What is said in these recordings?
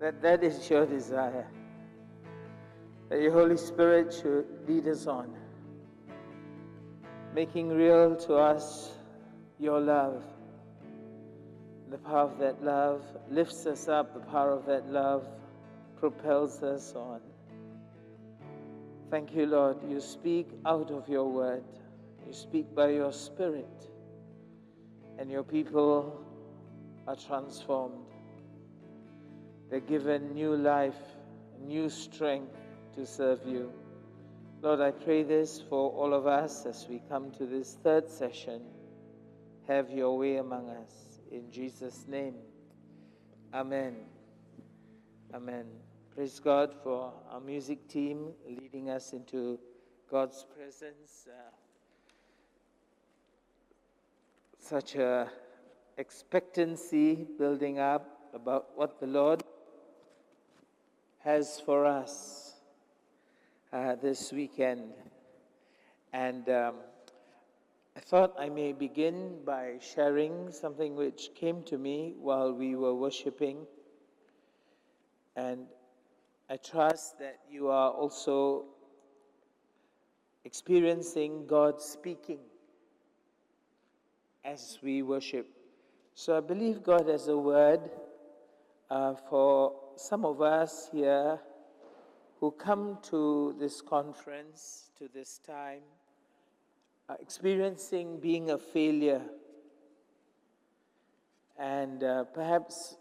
that that is your desire. That your Holy Spirit should lead us on, making real to us your love. The power of that love lifts us up, the power of that love propels us on. Thank you, Lord. You speak out of your word, you speak by your Spirit, and your people are transformed. They're given new life, new strength to serve you. Lord, I pray this for all of us as we come to this third session. Have your way among us. In Jesus' name. Amen. Amen. Praise God for our music team leading us into God's presence. Uh, such a expectancy building up about what the Lord has for us uh, this weekend. And um, I thought I may begin by sharing something which came to me while we were worshiping. And I trust that you are also experiencing God speaking as we worship. So I believe God has a word uh, for some of us here who come to this conference, to this time, are experiencing being a failure. And uh, perhaps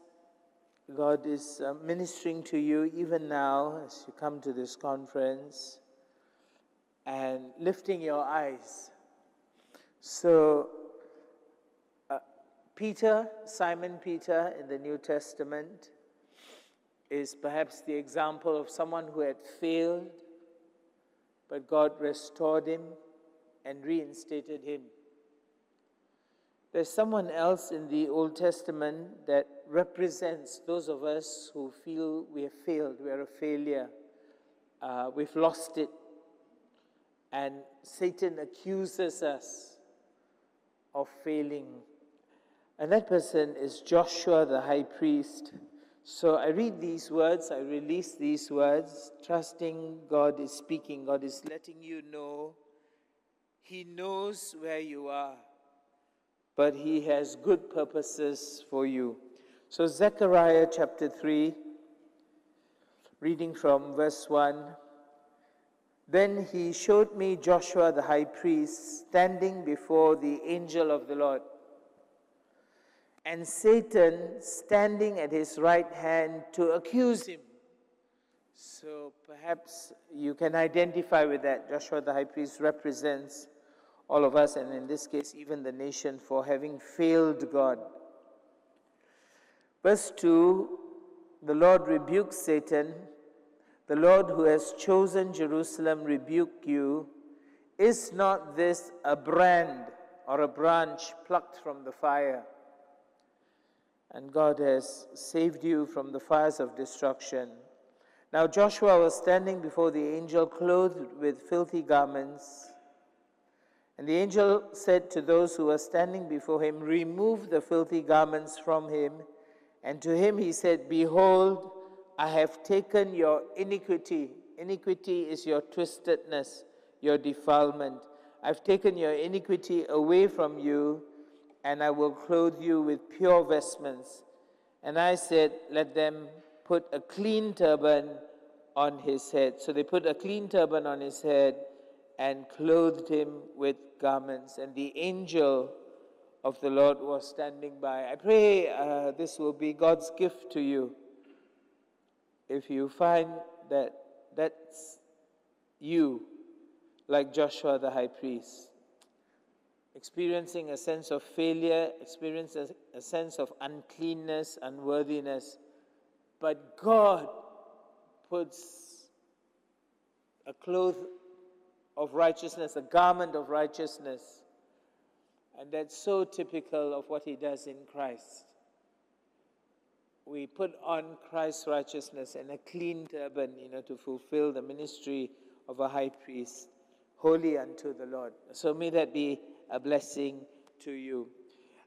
God is uh, ministering to you even now as you come to this conference and lifting your eyes. So, uh, Peter, Simon Peter in the New Testament, is perhaps the example of someone who had failed, but God restored him and reinstated him. There's someone else in the Old Testament that represents those of us who feel we have failed, we are a failure, uh, we've lost it, and Satan accuses us of failing. And that person is Joshua the high priest. So I read these words, I release these words, trusting God is speaking, God is letting you know He knows where you are but he has good purposes for you. So, Zechariah chapter 3, reading from verse 1. Then he showed me Joshua the high priest standing before the angel of the Lord, and Satan standing at his right hand to accuse him. So perhaps you can identify with that. Joshua the high priest represents all of us, and in this case, even the nation, for having failed God. Verse 2 The Lord rebukes Satan. The Lord who has chosen Jerusalem rebuke you. Is not this a brand or a branch plucked from the fire? And God has saved you from the fires of destruction. Now Joshua was standing before the angel, clothed with filthy garments. And the angel said to those who were standing before him, Remove the filthy garments from him. And to him he said, Behold, I have taken your iniquity. Iniquity is your twistedness, your defilement. I've taken your iniquity away from you, and I will clothe you with pure vestments. And I said, Let them put a clean turban on his head. So they put a clean turban on his head and clothed him with garments. And the angel of the Lord was standing by. I pray uh, this will be God's gift to you. If you find that that's you, like Joshua the high priest, experiencing a sense of failure, experiencing a sense of uncleanness, unworthiness, but God puts a cloth of righteousness, a garment of righteousness. And that's so typical of what he does in Christ. We put on Christ's righteousness and a clean turban, you know, to fulfill the ministry of a high priest, holy unto the Lord. So may that be a blessing to you.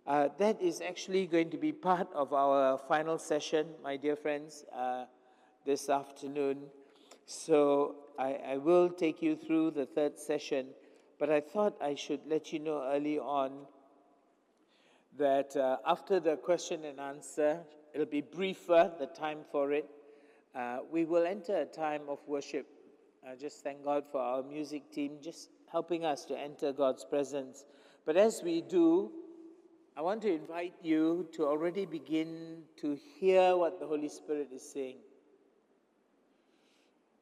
Uh, that is actually going to be part of our final session, my dear friends, uh, this afternoon. So I, I, will take you through the third session, but I thought I should let you know early on that uh, after the question and answer, it'll be briefer, the time for it. Uh, we will enter a time of worship. Uh, just thank God for our music team, just helping us to enter God's presence. But as we do, I want to invite you to already begin to hear what the Holy Spirit is saying.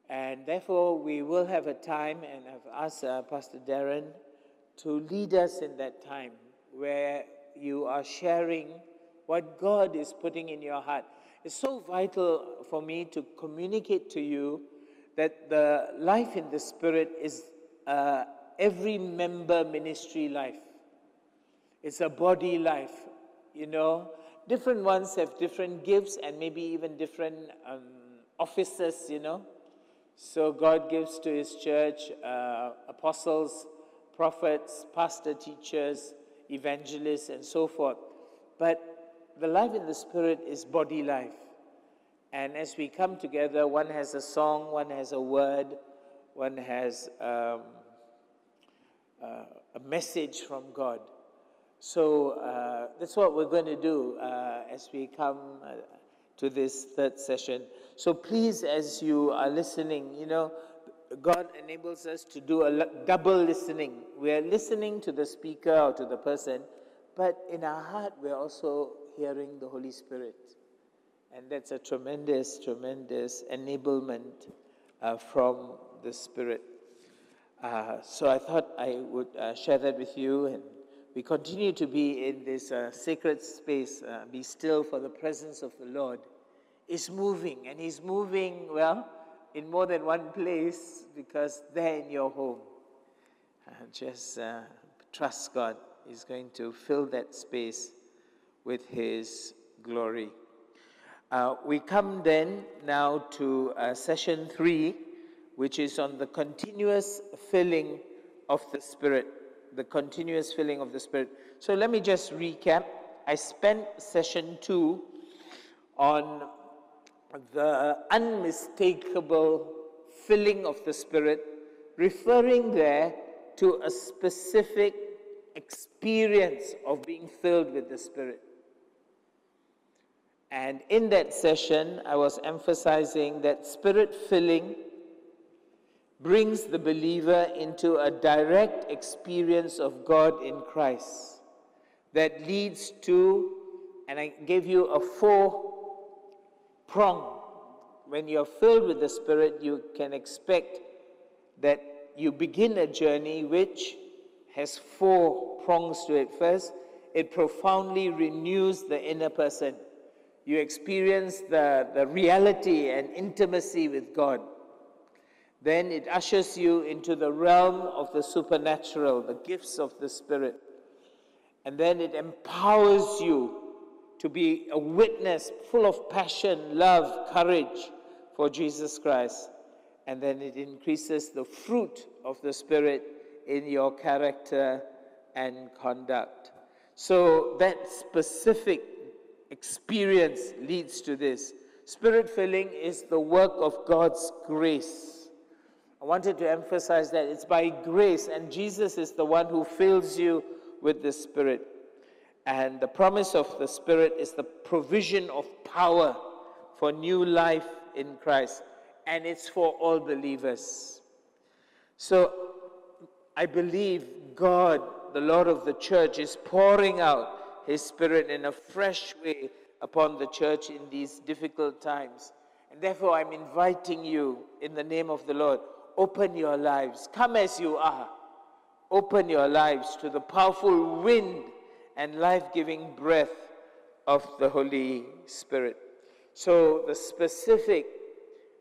And therefore, we will have a time, and I've asked uh, Pastor Darren to lead us in that time where you are sharing what God is putting in your heart. It's so vital for me to communicate to you that the life in the Spirit is uh, every member ministry life. It's a body life, you know. Different ones have different gifts and maybe even different um, offices, you know. So God gives to His church uh, apostles, prophets, pastor teachers, evangelists, and so forth. But the life in the Spirit is body life. And as we come together, one has a song, one has a word, one has um, a message from God. So uh, that's what we're going to do uh, as we come uh, to this third session. So please, as you are listening, you know, God enables us to do a double listening. We are listening to the speaker or to the person, but in our heart, we're also hearing the Holy Spirit. And that's a tremendous, tremendous enablement uh, from the Spirit. Uh, so I thought I would uh, share that with you and we continue to be in this uh, sacred space, uh, be still for the presence of the Lord, is moving. And He's moving, well, in more than one place because there in your home. Just uh, trust God. He's going to fill that space with His glory. Uh, we come then now to session three, which is on the continuous filling of the Spirit the continuous filling of the Spirit. So let me just recap. I spent session two on the unmistakable filling of the Spirit, referring there to a specific experience of being filled with the Spirit. And in that session, I was emphasizing that spirit filling brings the believer into a direct experience of God in Christ that leads to, and I gave you a four prong. When you're filled with the Spirit, you can expect that you begin a journey which has four prongs to it. First, it profoundly renews the inner person. You experience the, the reality and intimacy with God. Then it ushers you into the realm of the supernatural, the gifts of the Spirit. And then it empowers you to be a witness full of passion, love, courage for Jesus Christ. And then it increases the fruit of the Spirit in your character and conduct. So that specific experience leads to this. Spirit filling is the work of God's grace. I wanted to emphasize that it's by grace, and Jesus is the one who fills you with the Spirit. And the promise of the Spirit is the provision of power for new life in Christ, and it's for all believers. So I believe God, the Lord of the church, is pouring out His Spirit in a fresh way upon the church in these difficult times. And therefore, I'm inviting you in the name of the Lord open your lives. Come as you are. Open your lives to the powerful wind and life giving breath of the Holy Spirit. So, the specific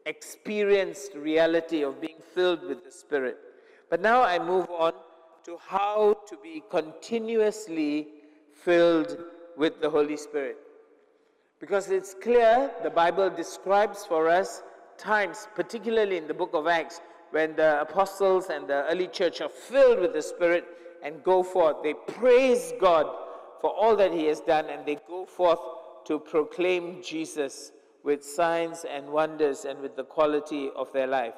experienced reality of being filled with the Spirit. But now I move on to how to be continuously filled with the Holy Spirit. Because it's clear the Bible describes for us times, particularly in the book of Acts, when the apostles and the early church are filled with the Spirit and go forth, they praise God for all that he has done, and they go forth to proclaim Jesus with signs and wonders and with the quality of their life.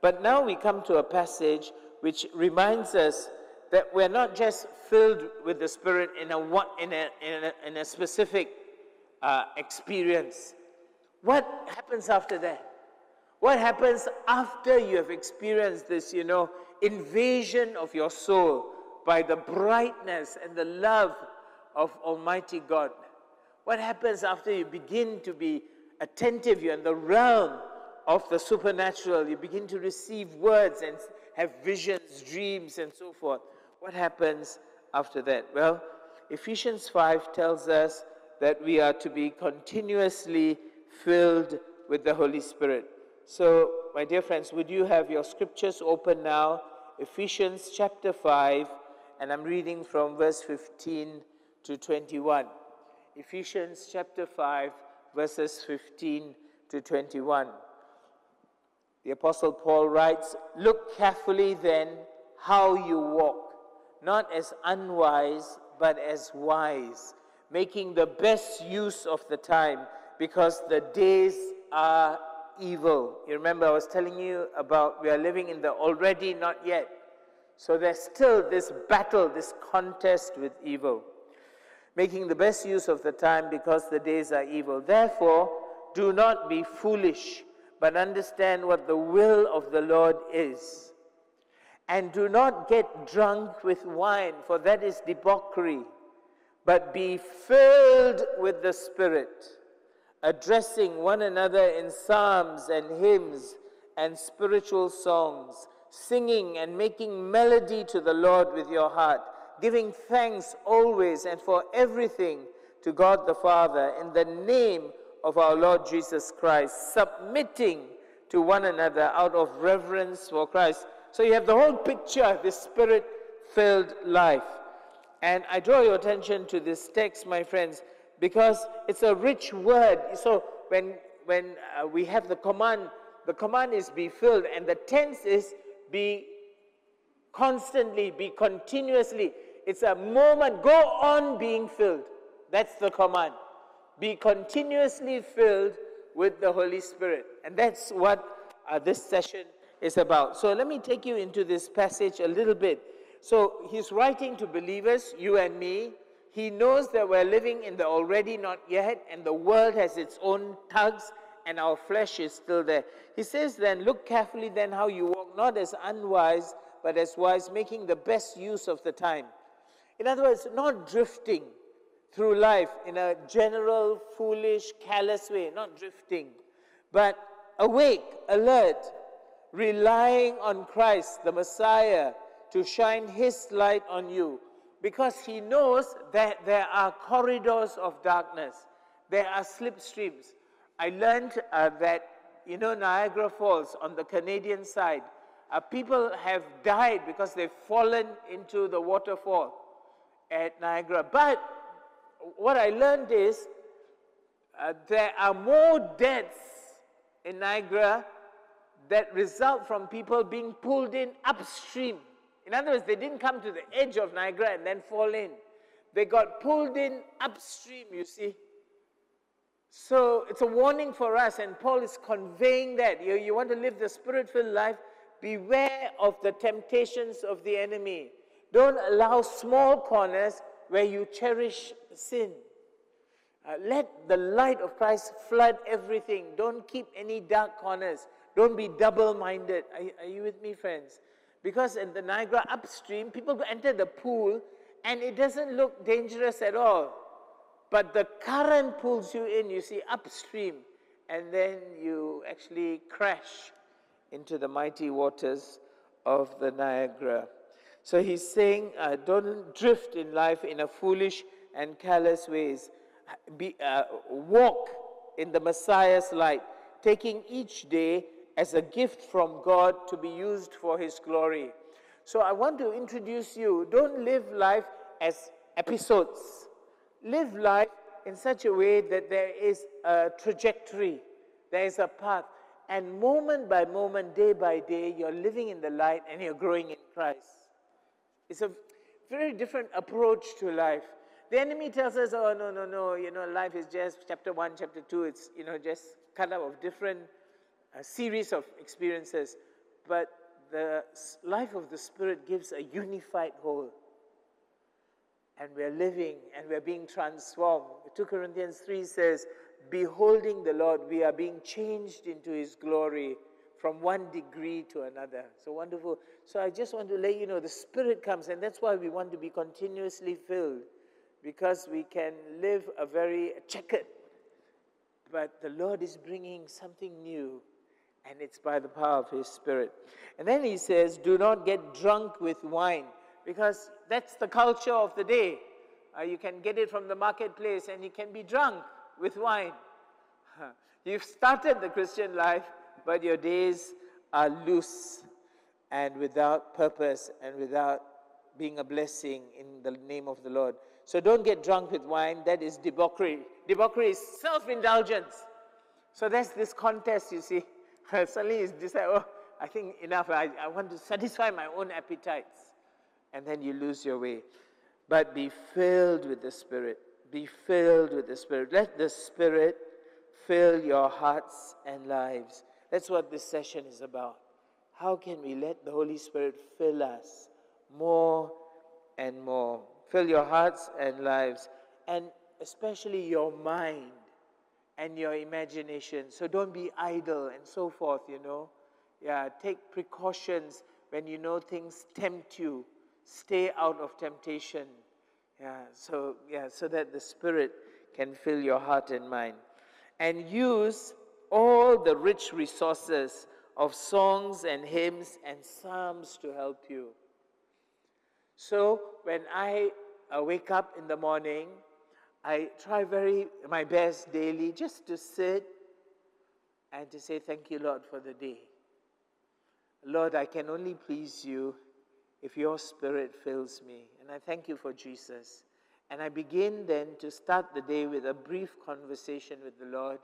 But now we come to a passage which reminds us that we're not just filled with the Spirit in a, in a, in a, in a specific uh, experience. What happens after that? What happens after you have experienced this, you know, invasion of your soul by the brightness and the love of Almighty God? What happens after you begin to be attentive? You're in the realm of the supernatural. You begin to receive words and have visions, dreams, and so forth. What happens after that? Well, Ephesians 5 tells us that we are to be continuously filled with the Holy Spirit. So, my dear friends, would you have your scriptures open now? Ephesians chapter 5, and I'm reading from verse 15 to 21. Ephesians chapter 5, verses 15 to 21. The Apostle Paul writes, Look carefully then how you walk, not as unwise, but as wise, making the best use of the time, because the days are evil. You remember, I was telling you about we are living in the already not yet. So there's still this battle, this contest with evil making the best use of the time because the days are evil. Therefore, do not be foolish, but understand what the will of the Lord is. And do not get drunk with wine, for that is debauchery, but be filled with the Spirit, addressing one another in psalms and hymns and spiritual songs, singing and making melody to the Lord with your heart giving thanks always and for everything to God the Father in the name of our Lord Jesus Christ, submitting to one another out of reverence for Christ. So you have the whole picture, of this spirit filled life. And I draw your attention to this text, my friends, because it's a rich word. So when, when uh, we have the command, the command is be filled, and the tense is be constantly, be continuously. It's a moment. Go on being filled. That's the command. Be continuously filled with the Holy Spirit. And that's what uh, this session is about. So let me take you into this passage a little bit. So he's writing to believers, you and me. He knows that we're living in the already not yet, and the world has its own tugs, and our flesh is still there. He says, then, look carefully then how you walk, not as unwise, but as wise, making the best use of the time. In other words, not drifting through life in a general, foolish, callous way, not drifting, but awake, alert, relying on Christ, the Messiah, to shine His light on you. Because He knows that there are corridors of darkness, there are slipstreams. I learned uh, that, you know, Niagara Falls on the Canadian side, uh, people have died because they've fallen into the waterfall at Niagara. But what I learned is uh, there are more deaths in Niagara that result from people being pulled in upstream. In other words, they didn't come to the edge of Niagara and then fall in. They got pulled in upstream, you see. So it's a warning for us, and Paul is conveying that. You, you want to live the spirit filled life, beware of the temptations of the enemy. Don't allow small corners where you cherish sin. Uh, let the light of Christ flood everything. Don't keep any dark corners. Don't be double minded. Are, are, you with me, friends? Because in the Niagara upstream, people enter the pool and it doesn't look dangerous at all. But the current pulls you in, you see, upstream, and then you actually crash into the mighty waters of the Niagara. So he's saying, uh, don't drift in life in a foolish and careless ways. Be, uh, walk in the Messiah's light, taking each day as a gift from God to be used for his glory. So I want to introduce you. Don't live life as episodes. Live life in such a way that there is a trajectory, there is a path. And moment by moment, day by day, you're living in the light and you're growing in Christ. It's a very different approach to life. The enemy tells us, oh, no, no, no, you know, life is just chapter one, chapter two, it's, you know, just cut up of different uh, series of experiences. But the life of the Spirit gives a unified whole. And we're living and we're being transformed. 2 Corinthians 3 says, Beholding the Lord, we are being changed into His glory from one degree to another. So wonderful. So I just want to let you know the Spirit comes, and that's why we want to be continuously filled because we can live a very checkered, but the Lord is bringing something new, and it's by the power of His Spirit. And then He says, Do not get drunk with wine, because that's the culture of the day. Uh, you can get it from the marketplace, and you can be drunk with wine. You've started the Christian life, but your days are loose and without purpose and without being a blessing in the name of the Lord. So don't get drunk with wine. That is debauchery. Debauchery is self indulgence. So that's this contest, you see. Suddenly just like, oh, I think enough. I, I want to satisfy my own appetites. And then you lose your way. But be filled with the Spirit. Be filled with the Spirit. Let the Spirit fill your hearts and lives. That's what this session is about. How can we let the Holy Spirit fill us more and more? Fill your hearts and lives, and especially your mind and your imagination. So don't be idle and so forth, you know. Yeah, take precautions when you know things tempt you. Stay out of temptation. Yeah, so yeah, so that the Spirit can fill your heart and mind. And use all the rich resources of songs and hymns and psalms to help you. So when I I wake up in the morning, I try very my best daily just to sit and to say thank you, Lord, for the day. Lord, I can only please you if your spirit fills me. And I thank you for Jesus. And I begin then to start the day with a brief conversation with the Lord.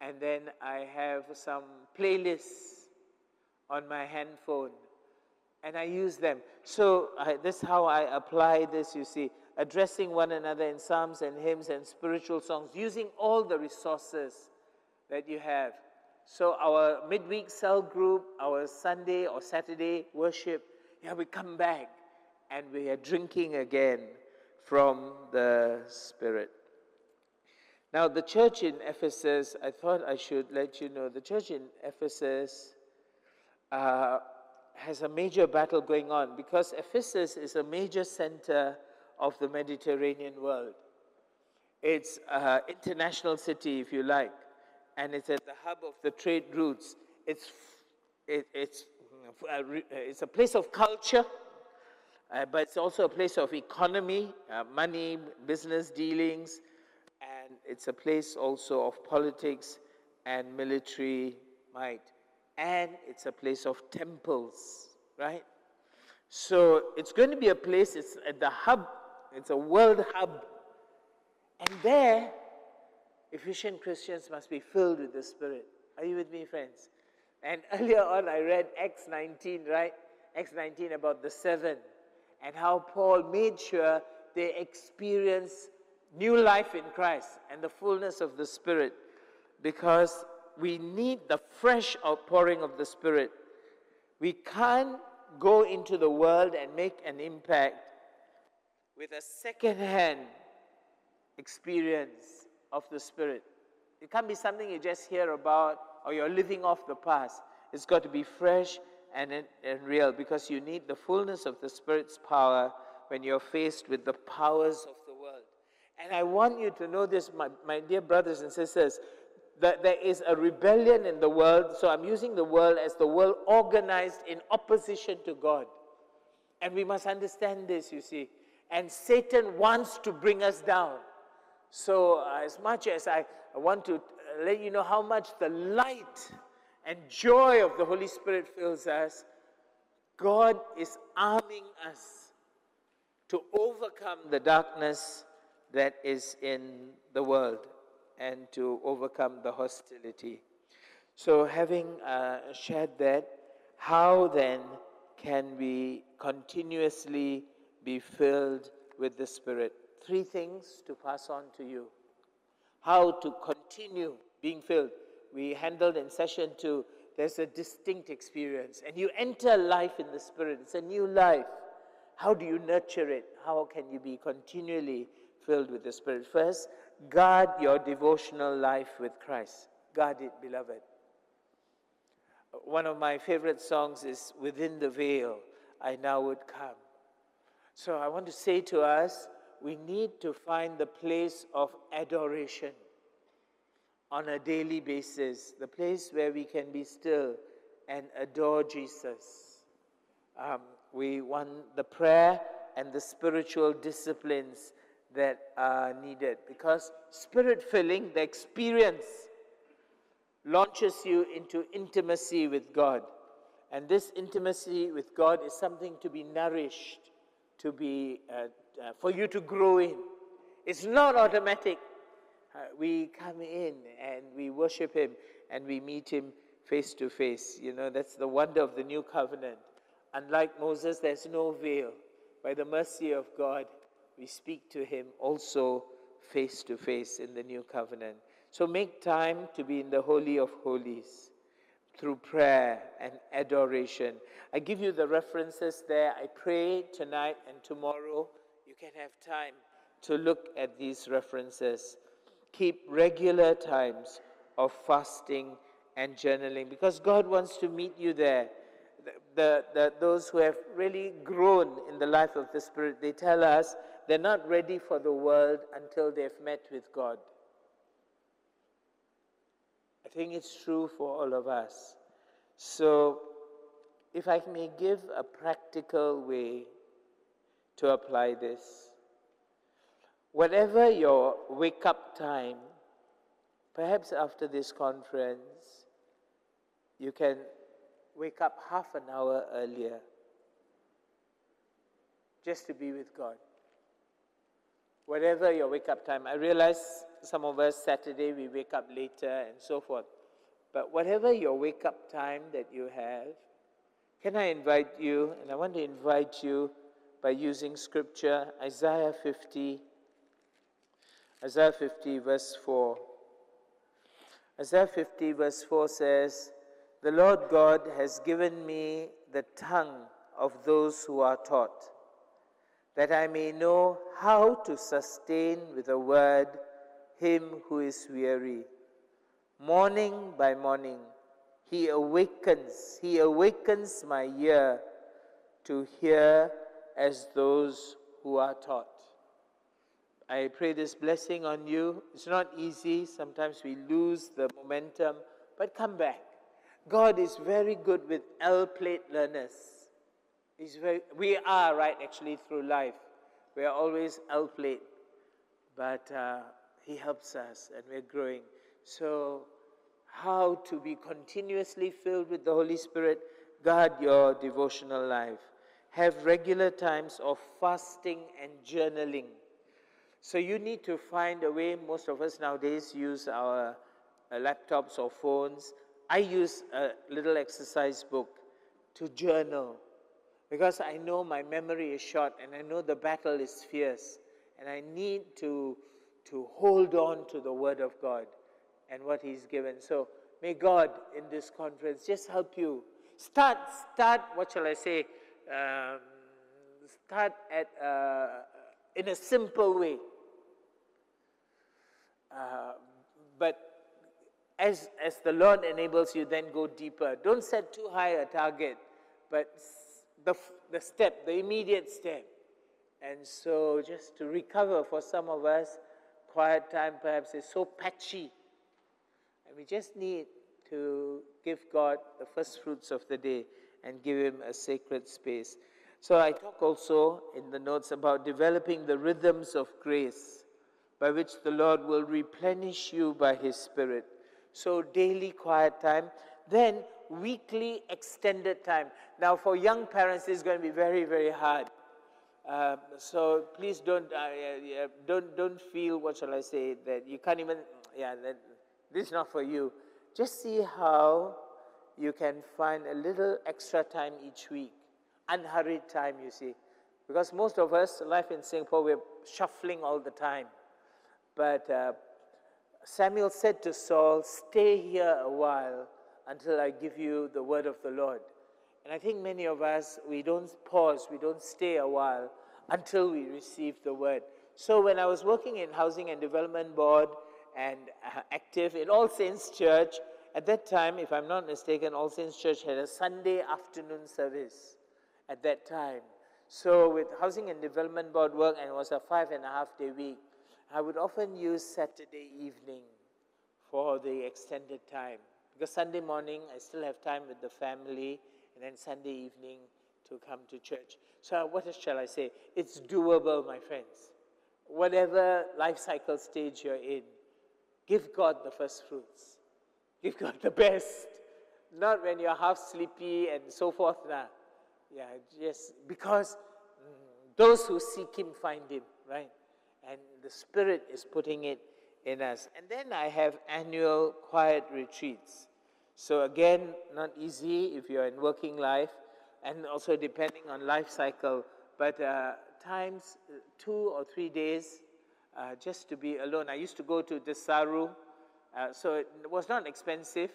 And then I have some playlists on my handphone and I use them. So uh, this is how I apply this, you see, addressing one another in psalms and hymns and spiritual songs, using all the resources that you have. So our midweek cell group, our Sunday or Saturday worship, yeah, we come back and we are drinking again from the Spirit. Now, the church in Ephesus, I thought I should let you know, the church in Ephesus uh, has a major battle going on because Ephesus is a major center of the Mediterranean world. It's an international city, if you like, and it's at the hub of the trade routes. It's, it, it's, uh, it's a place of culture, uh, but it's also a place of economy, uh, money, business dealings, and it's a place also of politics and military might and it's a place of temples, right? So it's going to be a place, it's at the hub, it's a world hub. And there, Ephesian Christians must be filled with the Spirit. Are you with me, friends? And earlier on, I read Acts 19, right? Acts 19 about the seven and how Paul made sure they experience new life in Christ and the fullness of the Spirit because we need the fresh outpouring of the Spirit. We can't go into the world and make an impact with a second-hand experience of the Spirit. It can't be something you just hear about or you're living off the past. It's got to be fresh and, and real because you need the fullness of the Spirit's power when you're faced with the powers of the world. And I want you to know this, my, my dear brothers and sisters that there is a rebellion in the world. So I'm using the world as the world organized in opposition to God. And we must understand this, you see. And Satan wants to bring us down. So, uh, as much as I want to uh, let you know how much the light and joy of the Holy Spirit fills us, God is arming us to overcome the darkness that is in the world and to overcome the hostility. So, having uh, shared that, how then can we continuously be filled with the Spirit? three things to pass on to you. How to continue being filled. We handled in session two, there's a distinct experience. And you enter life in the Spirit, it's a new life. How do you nurture it? How can you be continually filled with the Spirit? First, guard your devotional life with Christ. Guard it, beloved. One of my favorite songs is Within the Veil, I Now Would Come. So I want to say to us, we need to find the place of adoration on a daily basis, the place where we can be still and adore Jesus. Um, we want the prayer and the spiritual disciplines that are needed because spirit filling, the experience, launches you into intimacy with God. And this intimacy with God is something to be nourished, to be, uh, uh, for you to grow in. It's not automatic. Uh, we come in and we worship Him and we meet Him face to face. You know, that's the wonder of the new covenant. Unlike Moses, there's no veil. By the mercy of God, we speak to Him also face to face in the new covenant. So make time to be in the Holy of Holies through prayer and adoration. I give you the references there. I pray tonight and tomorrow you can have time to look at these references. Keep regular times of fasting and journaling because God wants to meet you there. The, the, the, those who have really grown in the life of the Spirit, they tell us they're not ready for the world until they've met with God. Think it's true for all of us. So, if I may give a practical way to apply this, whatever your wake up time, perhaps after this conference, you can wake up half an hour earlier just to be with God. Whatever your wake up time, I realize some of us Saturday we wake up later and so forth. But whatever your wake up time that you have, can I invite you? And I want to invite you by using scripture, Isaiah 50, Isaiah 50, verse 4. Isaiah 50, verse 4 says, The Lord God has given me the tongue of those who are taught, that I may know how to sustain with a word him who is weary. Morning by morning, he awakens, he awakens my ear to hear as those who are taught. I pray this blessing on you. It's not easy. Sometimes we lose the momentum, but come back. God is very good with L plate learners. He's very, we are, right, actually, through life. We are always L plate. But uh, he helps us and we're growing. So, how to be continuously filled with the Holy Spirit? Guard your devotional life. Have regular times of fasting and journaling. So, you need to find a way. Most of us nowadays use our uh, laptops or phones. I use a little exercise book to journal because I know my memory is short and I know the battle is fierce and I need to to hold on to the Word of God and what He's given. So may God in this conference just help you. Start, start, what shall I say? Um, start at, uh, in a simple way. Uh, but as, as the Lord enables you, then go deeper. Don't set too high a target, but the, the step, the immediate step. And so, just to recover for some of us, quiet time perhaps is so patchy. And we just need to give God the first fruits of the day and give Him a sacred space. So I talk also in the notes about developing the rhythms of grace by which the Lord will replenish you by His Spirit. So daily quiet time, then weekly extended time. Now, for young parents, it's going to be very, very hard um, so please don't, uh, yeah, don't, don't feel, what shall I say, that you can't even, yeah, that, this is not for you. Just see how you can find a little extra time each week, unhurried time, you see. Because most of us, life in Singapore, we're shuffling all the time. But uh, Samuel said to Saul, Stay here a while until I give you the word of the Lord. And I think many of us, we don't pause, we don't stay a while until we receive the word. So when I was working in Housing and Development Board and uh, active in All Saints Church, at that time, if I'm not mistaken, All Saints Church had a Sunday afternoon service at that time. So with Housing and Development Board work, and it was a five and a half day week, I would often use Saturday evening for the extended time. Because Sunday morning, I still have time with the family, and then Sunday evening to come to church. So, what shall I say? It's doable, my friends. Whatever life cycle stage you're in, give God the first fruits. Give God the best. Not when you're half sleepy and so forth. Nah. Yeah, just because mm, those who seek Him find Him, right? And the Spirit is putting it in us. And then I have annual quiet retreats. So, again, not easy if you're in working life and also depending on life cycle, but uh, times uh, two or three days uh, just to be alone. I used to go to Desaru, uh, so it was not expensive,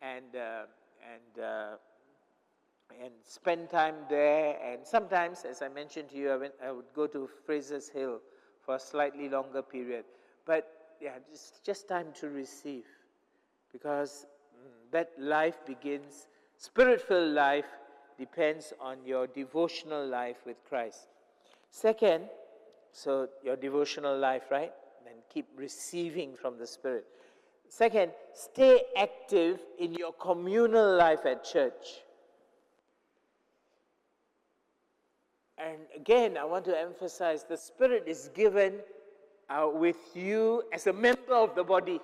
and uh, and uh, and spend time there. And sometimes, as I mentioned to you, I, went, I would go to Fraser's Hill for a slightly longer period. But yeah, just just time to receive, because that life begins. Spirit-filled life depends on your devotional life with Christ. Second, so your devotional life, right? Then keep receiving from the Spirit. Second, stay active in your communal life at church. And again, I want to emphasize the Spirit is given uh, with you as a member of the body.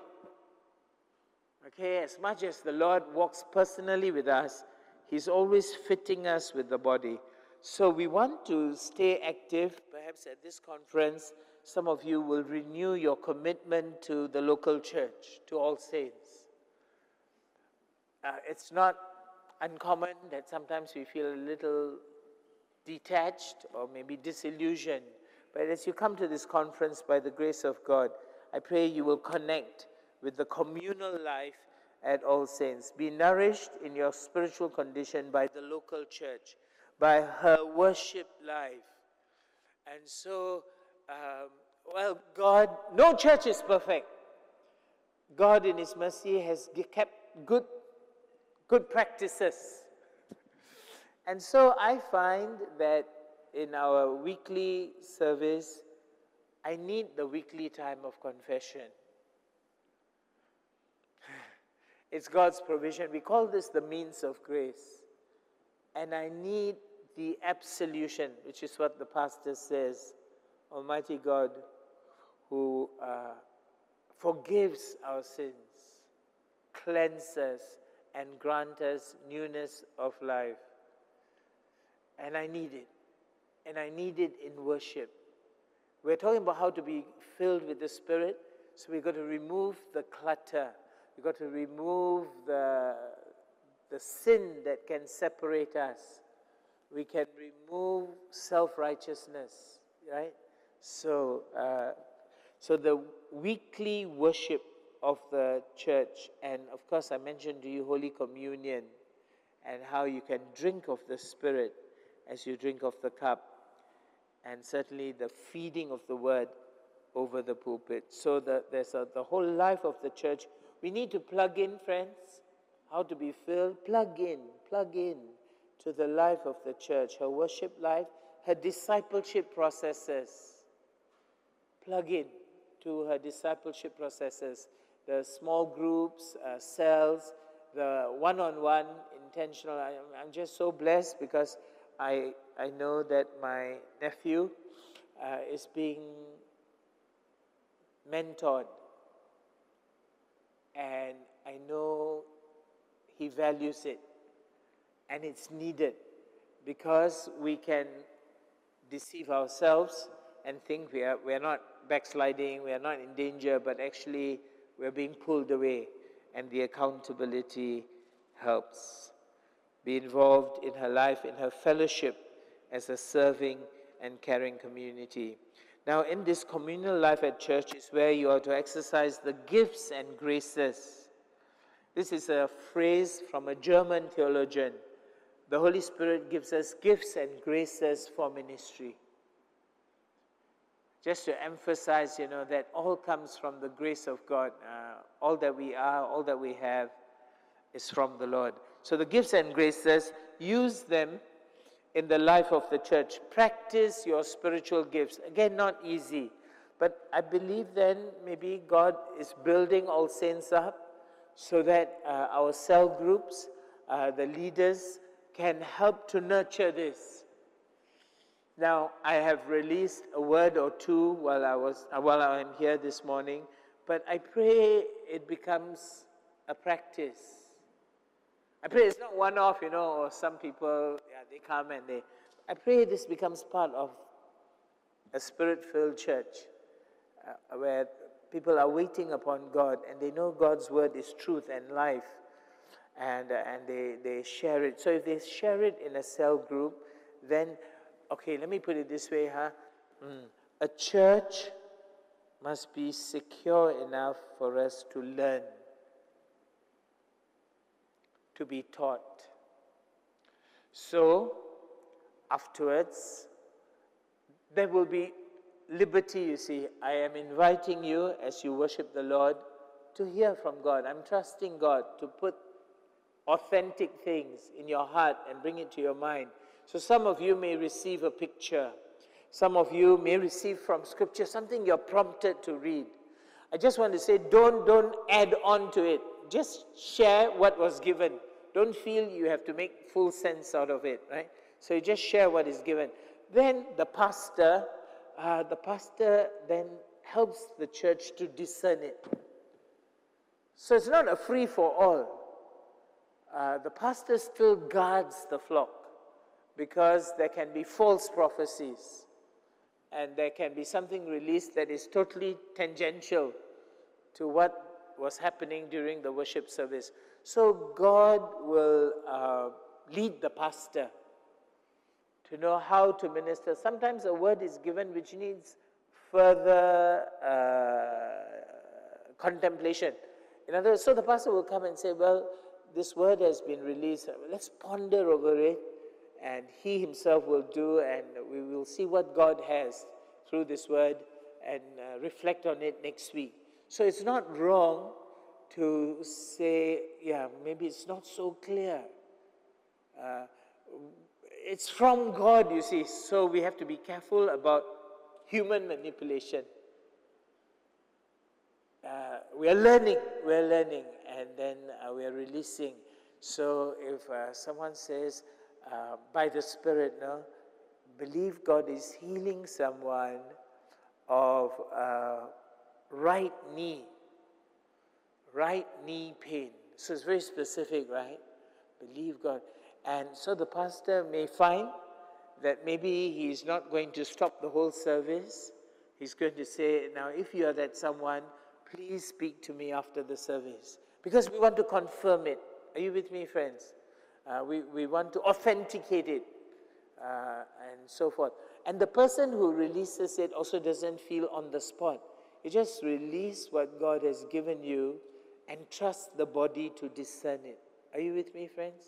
Okay, as much as the Lord walks personally with us, He's always fitting us with the body. So we want to stay active. Perhaps at this conference, some of you will renew your commitment to the local church, to all saints. Uh, it's not uncommon that sometimes we feel a little detached or maybe disillusioned. But as you come to this conference by the grace of God, I pray you will connect with the communal life at All Saints. Be nourished in your spiritual condition by the local church, by her worship life. And so, um, well, God, no church is perfect. God, in His mercy, has kept good, good practices. And so I find that in our weekly service, I need the weekly time of confession. It's God's provision. We call this the means of grace. And I need the absolution, which is what the pastor says Almighty God, who uh, forgives our sins, cleanses, and grants us newness of life. And I need it. And I need it in worship. We're talking about how to be filled with the Spirit, so we've got to remove the clutter We've got to remove the, the sin that can separate us. We can remove self righteousness, right? So, uh, so the weekly worship of the church, and of course, I mentioned to you Holy Communion and how you can drink of the Spirit as you drink of the cup, and certainly the feeding of the Word over the pulpit. So the, there's a, the whole life of the church we need to plug in, friends. How to be filled? Plug in, plug in to the life of the church, her worship life, her discipleship processes. Plug in to her discipleship processes, the small groups, uh, cells, the one on one intentional. I, am just so blessed because I, I know that my nephew uh, is being mentored and I know He values it. And it's needed because we can deceive ourselves and think we are, we are not backsliding, we are not in danger, but actually we're being pulled away, and the accountability helps. Be involved in her life, in her fellowship as a serving and caring community. Now, in this communal life at church is where you are to exercise the gifts and graces. This is a phrase from a German theologian. The Holy Spirit gives us gifts and graces for ministry. Just to emphasize, you know, that all comes from the grace of God. Uh, all that we are, all that we have is from the Lord. So the gifts and graces, use them in the life of the church. Practice your spiritual gifts. Again, not easy. But I believe then maybe God is building all saints up so that uh, our cell groups, uh, the leaders, can help to nurture this. Now, I have released a word or two while I was uh, while I am here this morning, but I pray it becomes a practice. I pray it's not one off, you know, or some people, yeah, they come and they. I pray this becomes part of a spirit filled church uh, where people are waiting upon God and they know God's word is truth and life and, uh, and they, they share it. So if they share it in a cell group, then, okay, let me put it this way, huh? Mm. A church must be secure enough for us to learn to be taught. So, afterwards, there will be liberty, you see. I am inviting you as you worship the Lord to hear from God. I'm trusting God to put authentic things in your heart and bring it to your mind. So, some of you may receive a picture. Some of you may receive from Scripture something you're prompted to read. I just want to say, don't, don't add on to it. Just share what was given. Don't feel you have to make full sense out of it, right? So you just share what is given. Then the pastor, uh, the pastor then helps the church to discern it. So it's not a free for all. Uh, the pastor still guards the flock because there can be false prophecies and there can be something released that is totally tangential to what was happening during the worship service. So God will uh, lead the pastor to know how to minister. Sometimes a word is given which needs further uh, contemplation. In other words, so the pastor will come and say, Well, this word has been released. Let's ponder over it. And he himself will do, and we will see what God has through this word and uh, reflect on it next week. So it's not wrong to say, yeah, maybe it's not so clear. Uh, it's from God, you see, so we have to be careful about human manipulation. Uh, we are learning, we are learning, and then uh, we are releasing. So if uh, someone says, uh, by the Spirit, no, believe God is healing someone of uh, right knee right knee pain. So it's very specific, right? Believe God. And so the pastor may find that maybe he's not going to stop the whole service. He's going to say, Now, if you are that someone, please speak to me after the service. Because we want to confirm it. Are you with me, friends? Uh, we, we want to authenticate it uh, and so forth. And the person who releases it also doesn't feel on the spot. You just release what God has given you and trust the body to discern it. Are you with me, friends?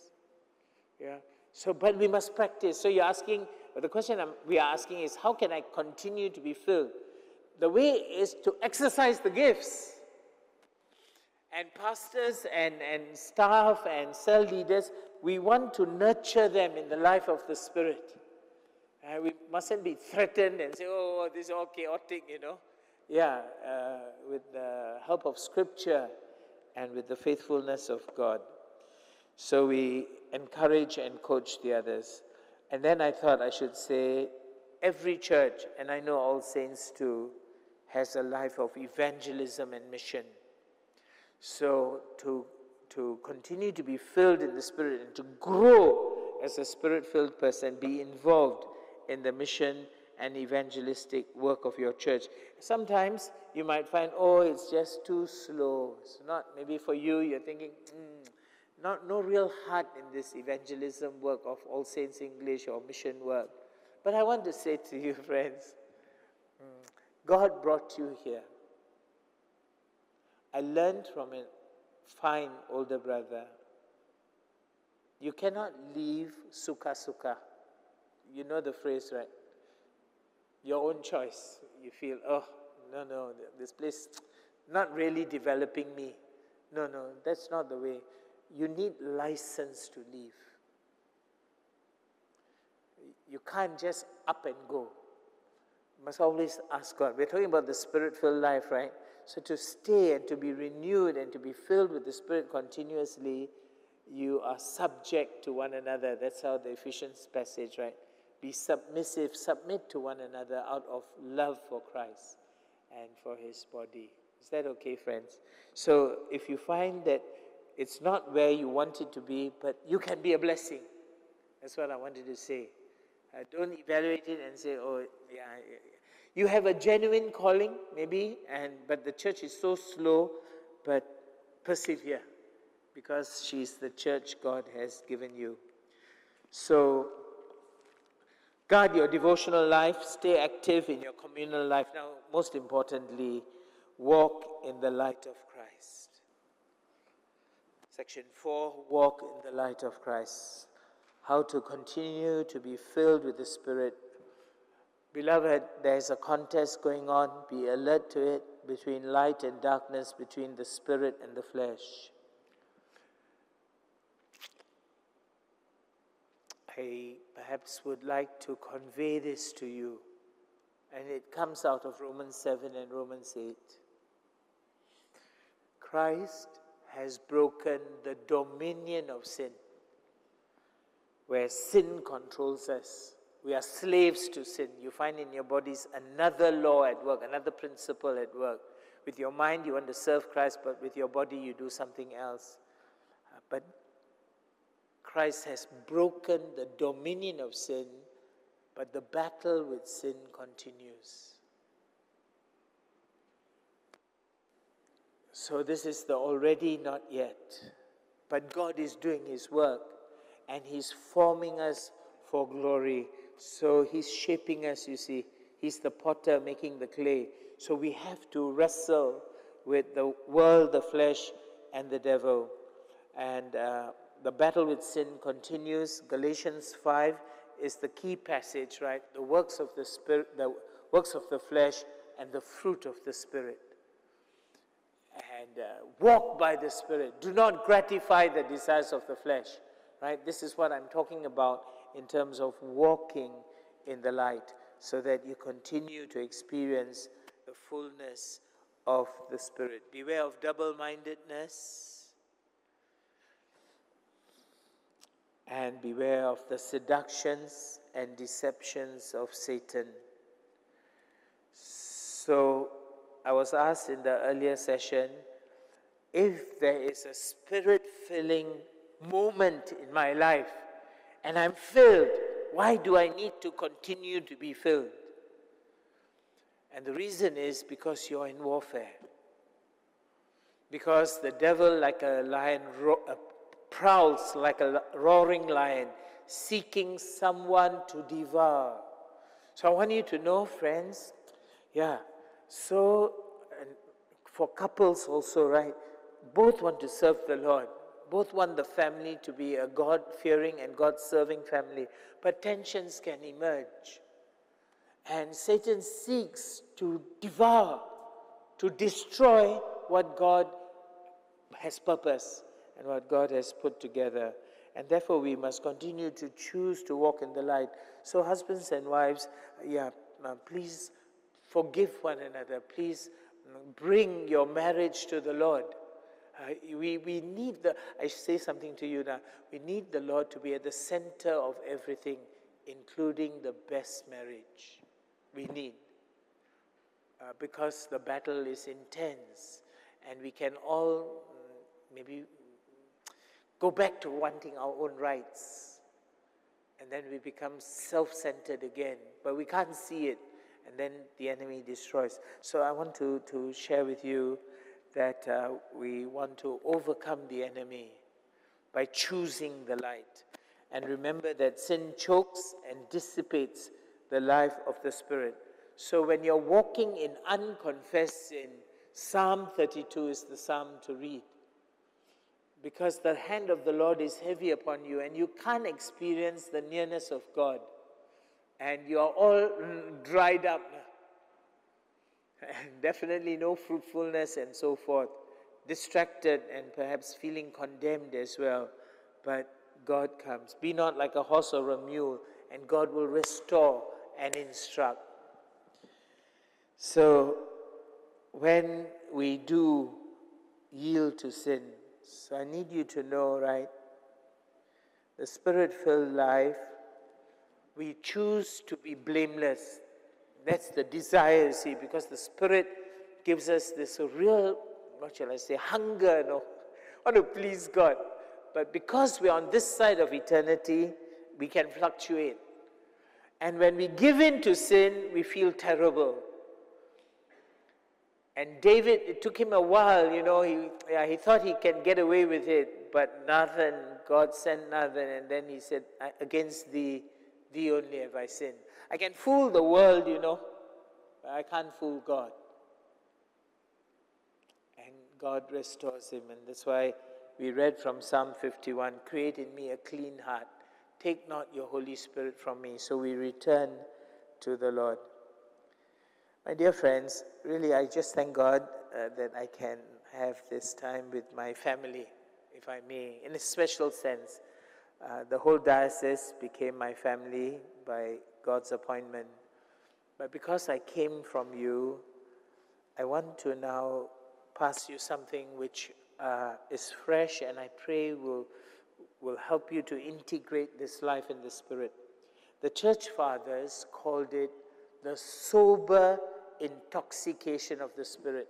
Yeah. So, but we must practice. So you're asking, but the question I'm, we are asking is, how can I continue to be filled? The way is to exercise the gifts. And pastors and, and staff and cell leaders, we want to nurture them in the life of the Spirit. Uh, we mustn't be threatened and say, oh, this is all chaotic, you know. Yeah, uh, with the help of Scripture and with the faithfulness of God. So we encourage and coach the others. And then I thought I should say every church, and I know all saints too, has a life of evangelism and mission. So to, to continue to be filled in the Spirit and to grow as a spirit filled person, be involved in the mission and evangelistic work of your church. Sometimes you might find, oh, it's just too slow. It's not, maybe for you, you're thinking, mm, not, no real heart in this evangelism work of All Saints English or mission work. But I want to say to you, friends, God brought you here. I learned from a fine older brother. You cannot leave suka suka. You know the phrase, right? Your own choice. You feel, oh, no, no, this place not really developing me. No, no, that's not the way. You need license to leave. You can't just up and go. You must always ask God. We're talking about the spirit filled life, right? So to stay and to be renewed and to be filled with the Spirit continuously, you are subject to one another. That's how the Ephesians passage, right? Be submissive, submit to one another out of love for Christ and for his body. Is that okay, friends? So if you find that it's not where you want it to be, but you can be a blessing. That's what I wanted to say. Uh, don't evaluate it and say, oh, yeah, you have a genuine calling, maybe, and but the church is so slow, but persevere because she's the church God has given you. So, guard your devotional life, stay active in your communal life. Now, most importantly, walk in the light of Christ. Section 4 Walk in the light of Christ. How to continue to be filled with the Spirit. Beloved, there's a contest going on. Be alert to it between light and darkness, between the Spirit and the flesh. I perhaps would like to convey this to you. And it comes out of Romans 7 and Romans 8. Christ has broken the dominion of sin, where sin controls us. We are slaves to sin. You find in your bodies another law at work, another principle at work. With your mind, you want to serve Christ, but with your body, you do something else. But Christ has broken the dominion of sin, but the battle with sin continues. So, this is the already not yet. But God is doing His work and He's forming us for glory. So, He's shaping us, you see. He's the potter making the clay. So, we have to wrestle with the world, the flesh, and the devil. And uh, the battle with sin continues. Galatians 5 is the key passage, right? The works of the spirit, the works of the flesh, and the fruit of the spirit. And uh, walk by the spirit. Do not gratify the desires of the flesh, right? This is what I'm talking about in terms of walking in the light, so that you continue to experience the fullness of the spirit. Beware of double-mindedness and beware of the seductions and deceptions of Satan. So, I was asked in the earlier session if there is a spirit filling moment in my life and I'm filled, why do I need to continue to be filled? And the reason is because you're in warfare. Because the devil, like a lion, prowls like a roaring lion, seeking someone to devour. So I want you to know, friends, yeah, so for couples also, right? Both want to serve the Lord. Both want the family to be a God fearing and God serving family. But tensions can emerge. And Satan seeks to devour, to destroy what God has purposed and what God has put together. And therefore, we must continue to choose to walk in the light. So, husbands and wives, yeah, please forgive one another. Please mm, bring your marriage to the Lord. Uh, we, we need the, I say something to you now, we need the Lord to be at the center of everything, including the best marriage. We need. Uh, because the battle is intense and we can all mm, maybe go back to wanting our own rights. And then we become self centered again, but we can't see it. And then the enemy destroys. So I want to, to share with you that uh, we want to overcome the enemy by choosing the light. And remember that sin chokes and dissipates the life of the Spirit. So when you're walking in unconfessed sin, Psalm 32 is the psalm to read. Because the hand of the Lord is heavy upon you, and you can't experience the nearness of God. And you are all dried up. Definitely no fruitfulness and so forth. Distracted and perhaps feeling condemned as well. But God comes. Be not like a horse or a mule, and God will restore and instruct. So, when we do yield to sin, so I need you to know, right? The spirit filled life, we choose to be blameless. That's the desire, see, because the spirit gives us this real, what shall I say, hunger, no, want to please God. But because we're on this side of eternity, we can fluctuate. And when we give in to sin, we feel terrible. And David, it took him a while, you know, he, yeah, he thought he can get away with it, but Nathan, God sent Nathan, and then he said, Against thee, thee only have I sinned. I can fool the world, you know, but I can't fool God. And God restores him, and that's why we read from Psalm 51 Create in me a clean heart, take not your Holy Spirit from me. So we return to the Lord. My dear friends, really, I just thank God uh, that I can have this time with my family, if I may, in a special sense. Uh, the whole diocese became my family by God's appointment. But because I came from you, I want to now pass you something which uh, is fresh and I pray will, will help you to integrate this life in the Spirit. The church fathers called it the sober intoxication of the spirit.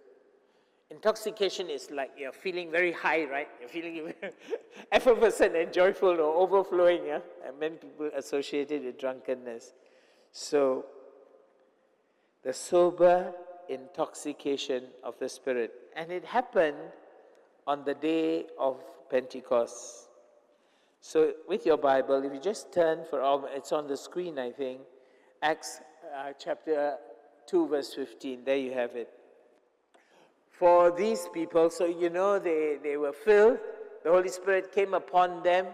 Intoxication is like you're feeling very high, right? You're feeling effervescent and joyful or overflowing, yeah? And many people associate it with drunkenness. So, the sober intoxication of the Spirit. And it happened on the day of Pentecost. So, with your Bible, if you just turn for it's on the screen, I think, Acts uh, chapter 2, verse 15. There you have it. For these people, so you know they, they were filled, the Holy Spirit came upon them,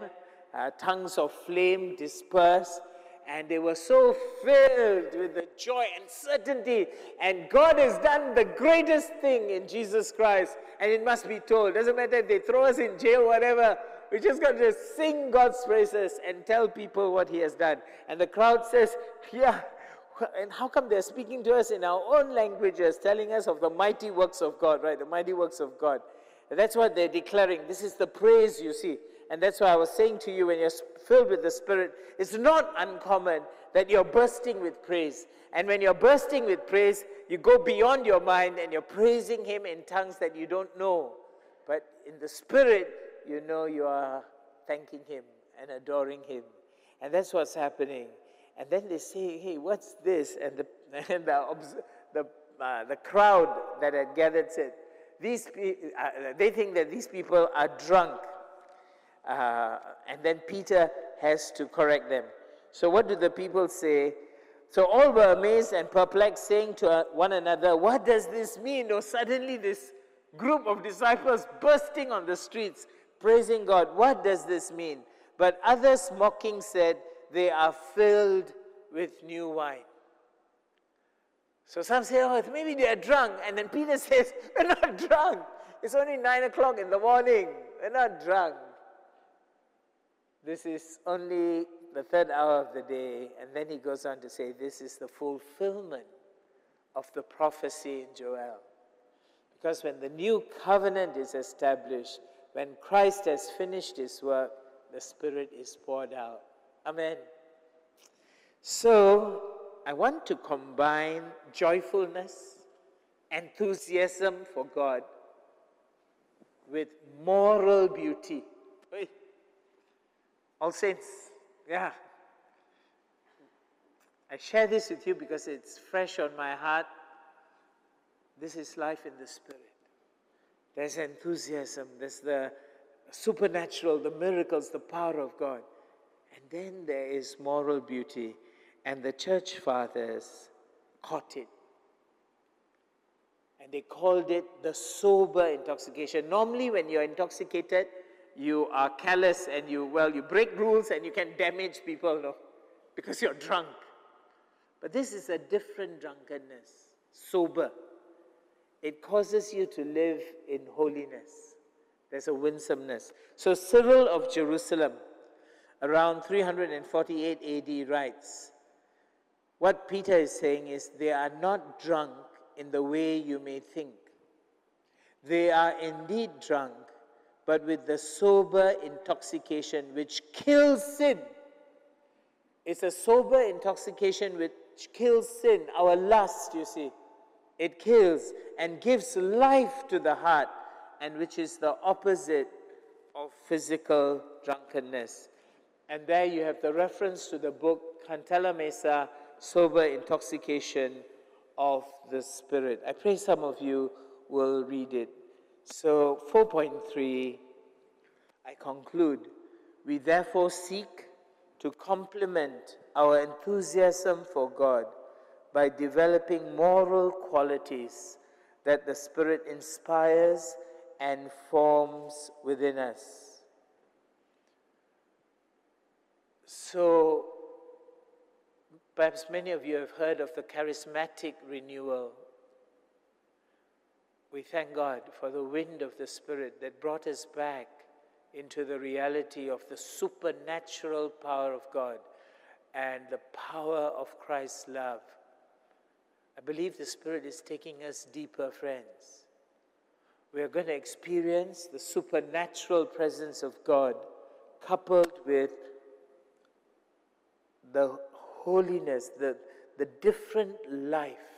uh, tongues of flame dispersed, and they were so filled with the joy and certainty. And God has done the greatest thing in Jesus Christ, and it must be told. Doesn't matter if they throw us in jail, whatever. We just got to sing God's praises and tell people what He has done. And the crowd says, Yeah, and how come they're speaking to us in our own languages, telling us of the mighty works of God, right? The mighty works of God. And that's what they're declaring. This is the praise, you see. And that's why I was saying to you when you're filled with the Spirit, it's not uncommon that you're bursting with praise. And when you're bursting with praise, you go beyond your mind and you're praising Him in tongues that you don't know. But in the Spirit, you know you are thanking Him and adoring Him. And that's what's happening. And then they say, hey, what's this? And the, and the, the, uh, the crowd that had gathered said, these, uh, they think that these people are drunk. Uh, and then Peter has to correct them. So, what do the people say? So, all were amazed and perplexed, saying to uh, one another, What does this mean? Or suddenly, this group of disciples bursting on the streets, praising God. What does this mean? But others mocking said, they are filled with new wine. So some say, oh, maybe they are drunk. And then Peter says, we're not drunk. It's only nine o'clock in the morning. We're not drunk. This is only the third hour of the day. And then he goes on to say, this is the fulfillment of the prophecy in Joel. Because when the new covenant is established, when Christ has finished his work, the Spirit is poured out. Amen. So, I want to combine joyfulness, enthusiasm for God with moral beauty. All saints, yeah. I share this with you because it's fresh on my heart. This is life in the Spirit. There's enthusiasm, there's the supernatural, the miracles, the power of God. And then there is moral beauty. And the church fathers caught it. And they called it the sober intoxication. Normally, when you're intoxicated, you are callous and you, well, you break rules and you can damage people, no? Because you're drunk. But this is a different drunkenness, sober. It causes you to live in holiness. There's a winsomeness. So Cyril of Jerusalem, around 348 AD, writes What Peter is saying is they are not drunk in the way you may think. They are indeed drunk, but with the sober intoxication which kills sin. It's a sober intoxication which kills sin, our lust, you see. It kills and gives life to the heart, and which is the opposite of physical drunkenness. And there you have the reference to the book Cantalamessa Sober Intoxication of the Spirit. I pray some of you will read it. So, 4.3, I conclude. We therefore seek to complement our enthusiasm for God by developing moral qualities that the Spirit inspires and forms within us. So, Perhaps many of you have heard of the charismatic renewal. We thank God for the wind of the Spirit that brought us back into the reality of the supernatural power of God and the power of Christ's love. I believe the Spirit is taking us deeper, friends. We are going to experience the supernatural presence of God coupled with the holiness, the, the different life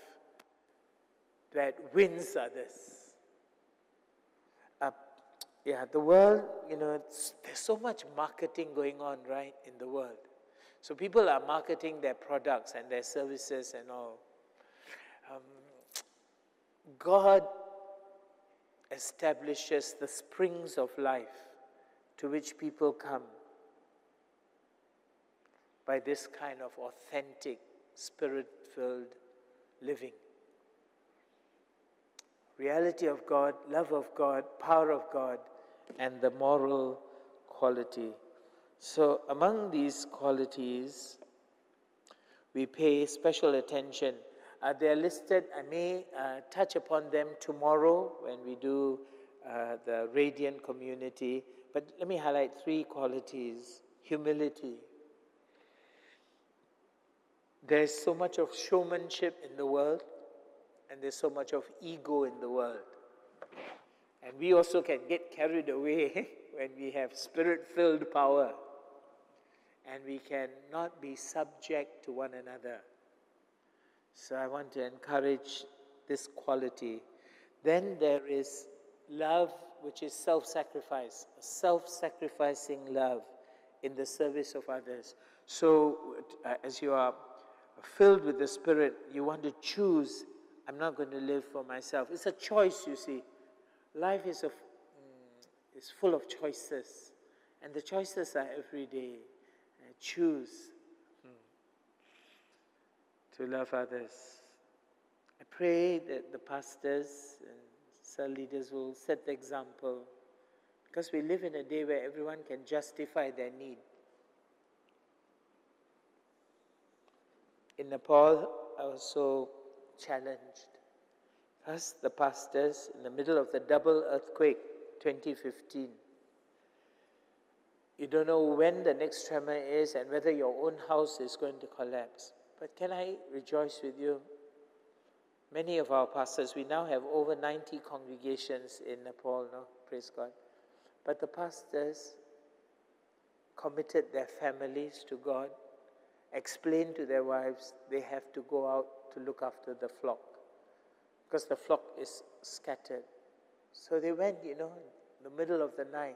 that wins others. Uh, yeah, the world, you know, there's so much marketing going on, right, in the world. So people are marketing their products and their services and all. Um, God establishes the springs of life to which people come by this kind of authentic, spirit filled living. Reality of God, love of God, power of God, and the moral quality. So, among these qualities, we pay special attention. Uh, they are listed, I may uh, touch upon them tomorrow when we do uh, the radiant community. But let me highlight three qualities humility, there's so much of showmanship in the world, and there's so much of ego in the world. And we also can get carried away when we have spirit filled power, and we cannot be subject to one another. So I want to encourage this quality. Then there is love, which is self sacrifice, self sacrificing love in the service of others. So, uh, as you are filled with the Spirit, you want to choose, I'm not going to live for myself. It's a choice, you see. Life is, a, mm, is full of choices, and the choices are every day. Uh, choose mm, to love others. I pray that the pastors and cell leaders will set the example because we live in a day where everyone can justify their need. In Nepal, I was so challenged. First, the pastors in the middle of the double earthquake, 2015. You don't know when the next tremor is and whether your own house is going to collapse. But can I rejoice with you? Many of our pastors, we now have over 90 congregations in Nepal, no? Praise God. But the pastors committed their families to God explain to their wives they have to go out to look after the flock because the flock is scattered. So they went, you know, in the middle of the night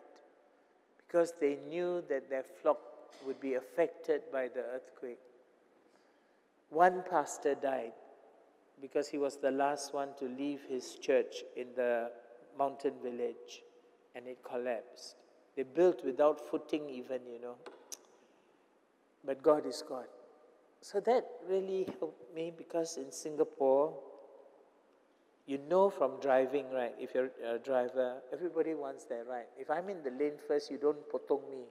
because they knew that their flock would be affected by the earthquake. One pastor died because he was the last one to leave his church in the mountain village and it collapsed. They built without footing, even, you know. But God is God. so that really helped me because in Singapore, you know from driving, right? If you're a driver, everybody wants their right. If I'm in the lane first, you don't potong me.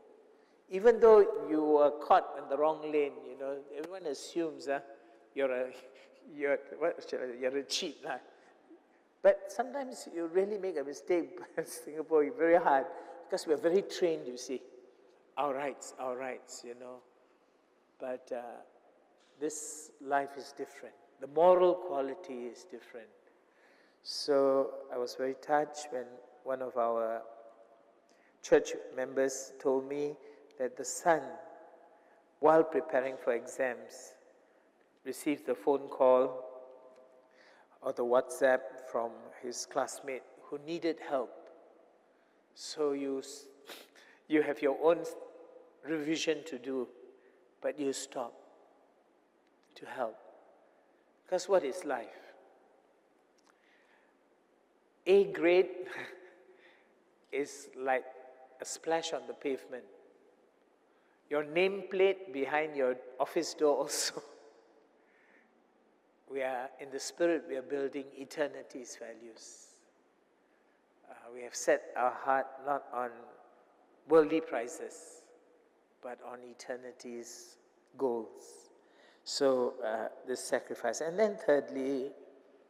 Even though you were caught in the wrong lane, you know, everyone assumes uh, you're a you're what, you're a cheat. Huh? But sometimes you really make a mistake in Singapore, very hard because we're very trained, you see. Our rights, our rights, you know. But uh, this life is different. The moral quality is different. So I was very touched when one of our church members told me that the son, while preparing for exams, received the phone call or the WhatsApp from his classmate who needed help. So you, you have your own revision to do, but you stop to help. Because what is life? A grade is like a splash on the pavement. Your nameplate behind your office door also. we are, in the spirit, we are building eternity's values. Uh, we have set our heart not on worldly prizes, but on eternity's goals. So, uh, this sacrifice. And then, thirdly,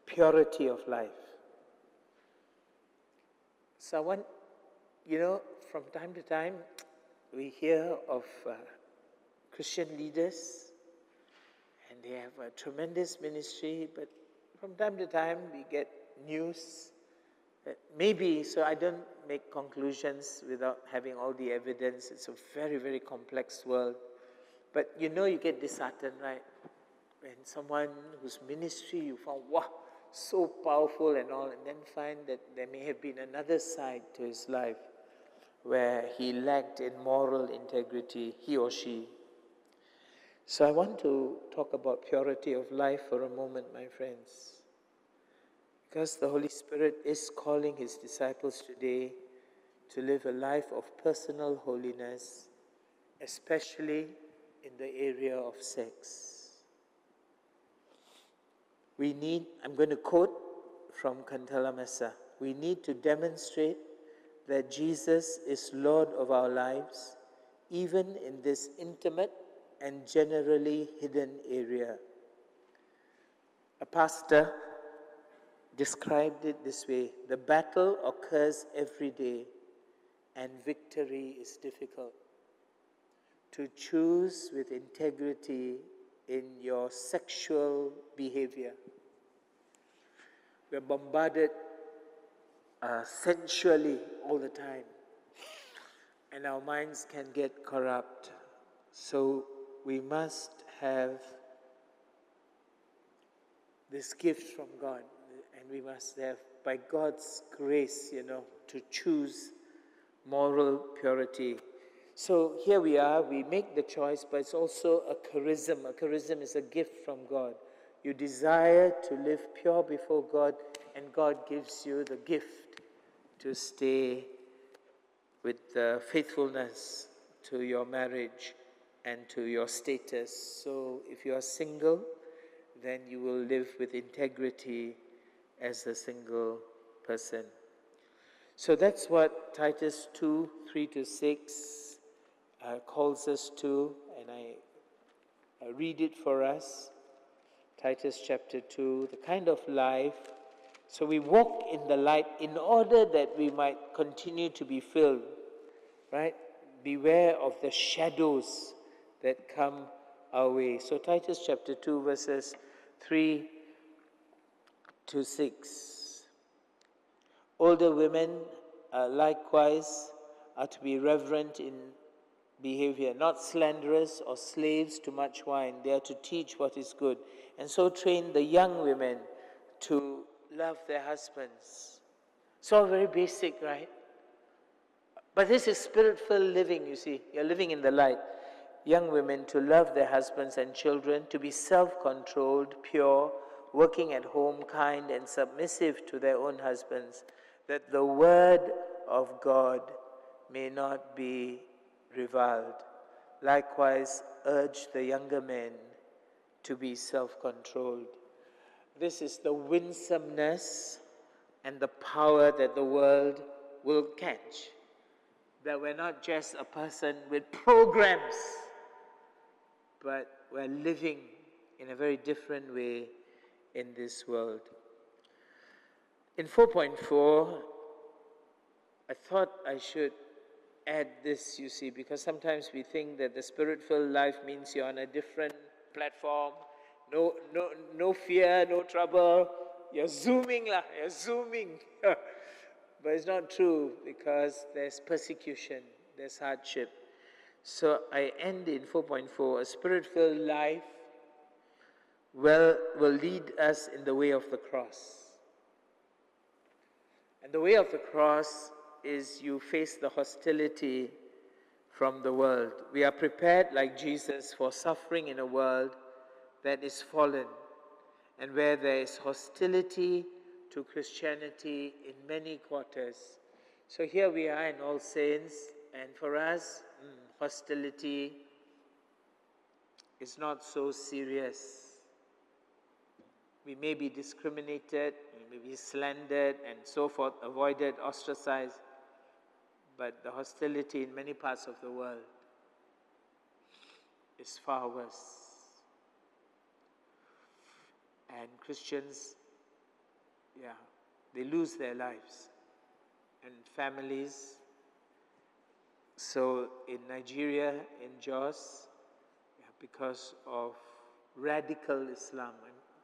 purity of life. So, I want, you know, from time to time, we hear of uh, Christian leaders, and they have a tremendous ministry, but from time to time, we get news that maybe, so I don't make conclusions without having all the evidence. It's a very, very complex world. But you know, you get disheartened, right? When someone whose ministry you found, wow, so powerful and all, and then find that there may have been another side to his life where he lacked in moral integrity, he or she. So I want to talk about purity of life for a moment, my friends. Because the Holy Spirit is calling his disciples today to live a life of personal holiness, especially in the area of sex. We need, I'm going to quote from Cantalamessa, we need to demonstrate that Jesus is Lord of our lives, even in this intimate and generally hidden area. A pastor described it this way the battle occurs every day, and victory is difficult. To choose with integrity in your sexual behavior. We're bombarded uh, sensually all the time, and our minds can get corrupt. So we must have this gift from God, and we must have, by God's grace, you know, to choose moral purity. So here we are, we make the choice, but it's also a charism. A charism is a gift from God. You desire to live pure before God, and God gives you the gift to stay with uh, faithfulness to your marriage and to your status. So if you are single, then you will live with integrity as a single person. So that's what Titus 2 3 to 6 uh, calls us to, and I, I read it for us. Titus chapter 2, the kind of life. So we walk in the light in order that we might continue to be filled, right? Beware of the shadows that come our way. So, Titus chapter 2, verses 3 to 6. Older women uh, likewise are to be reverent in behavior, not slanderous or slaves to much wine. They are to teach what is good. And so train the young women to love their husbands. It's all very basic, right? But this is spirit filled living, you see. You're living in the light. Young women to love their husbands and children, to be self controlled, pure, working at home, kind, and submissive to their own husbands, that the word of God may not be reviled. Likewise, urge the younger men to be self controlled. This is the winsomeness and the power that the world will catch. That we're not just a person with programs, but we're living in a very different way in this world. In 4.4, I thought I should add this, you see, because sometimes we think that the spirit filled life means you're on a different platform, no, no, no fear, no trouble. You're zooming, lah. You're zooming. but it's not true because there's persecution, there's hardship. So I end in 4.4 a spirit filled life will, will lead us in the way of the cross. And the way of the cross is you face the hostility from the world. We are prepared, like Jesus, for suffering in a world that is fallen and where there is hostility to Christianity in many quarters. So here we are in All Saints, and for us, mm, hostility is not so serious. We may be discriminated, we may be slandered, and so forth, avoided, ostracized, but the hostility in many parts of the world is far worse. And Christians, yeah, they lose their lives and families. So in Nigeria, in Jos, yeah, because of radical Islam,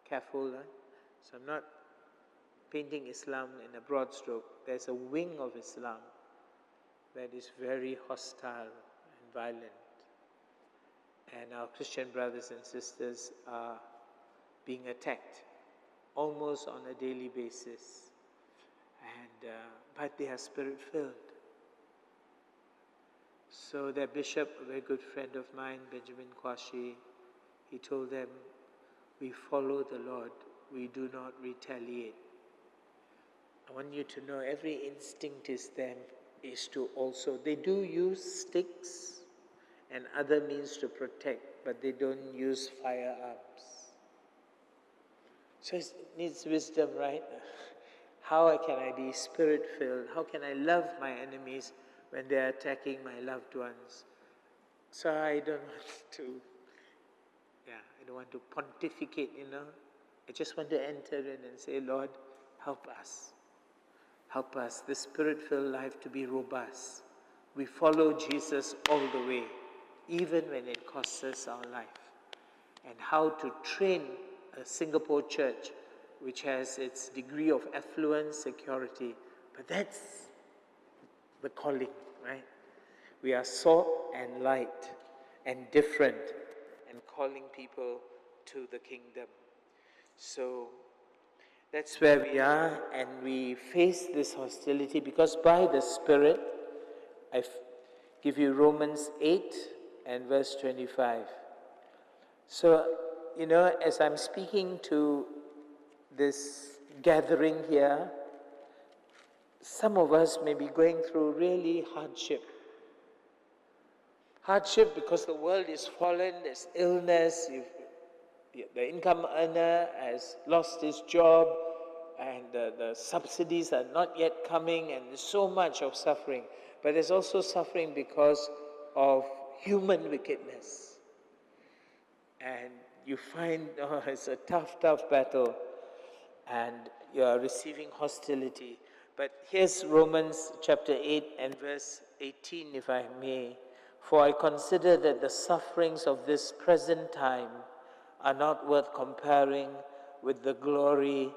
careful, so I'm not painting Islam in a broad stroke. There's a wing of Islam that is very hostile and violent. And our Christian brothers and sisters are being attacked almost on a daily basis. And, uh, but they are spirit filled. So their bishop, a very good friend of mine, Benjamin Kwashi, he told them, we follow the Lord, we do not retaliate. I want you to know every instinct is them is to also they do use sticks and other means to protect, but they don't use firearms. So it needs wisdom, right? How can I be spirit filled? How can I love my enemies when they are attacking my loved ones? So I don't want to, yeah, I don't want to pontificate, you know. I just want to enter in and say, Lord, help us. Help us, the spirit filled life, to be robust. We follow Jesus all the way, even when it costs us our life. And how to train a Singapore church which has its degree of affluence, security, but that's the calling, right? We are salt and light and different calling people to the kingdom. So that's where we are, and we face this hostility because by the Spirit, I give you Romans 8 and verse 25. So you know, as I'm speaking to this gathering here, some of us may be going through really hardship. Hardship because the world is fallen, there's illness, the income earner has lost his job, and the, the subsidies are not yet coming, and there's so much of suffering. But there's also suffering because of human wickedness. And you find oh, it's a tough, tough battle and you are receiving hostility. But here's Romans chapter 8 and verse 18, if I may. For I consider that the sufferings of this present time are not worth comparing with the glory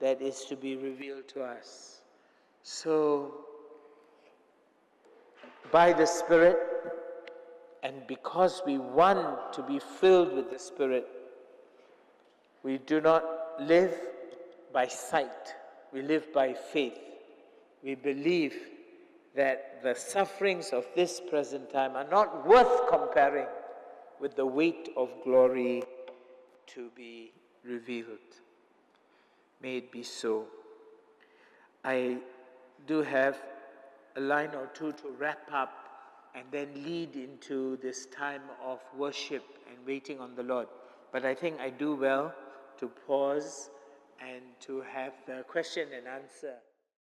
that is to be revealed to us. So, by the Spirit, and because we want to be filled with the Spirit, we do not live by sight, we live by faith. We believe that the sufferings of this present time are not worth comparing with the weight of glory to be revealed. May it be so. I do have a line or two to wrap up and then lead into this time of worship and waiting on the Lord. But I think I do well to pause and to have the question and answer.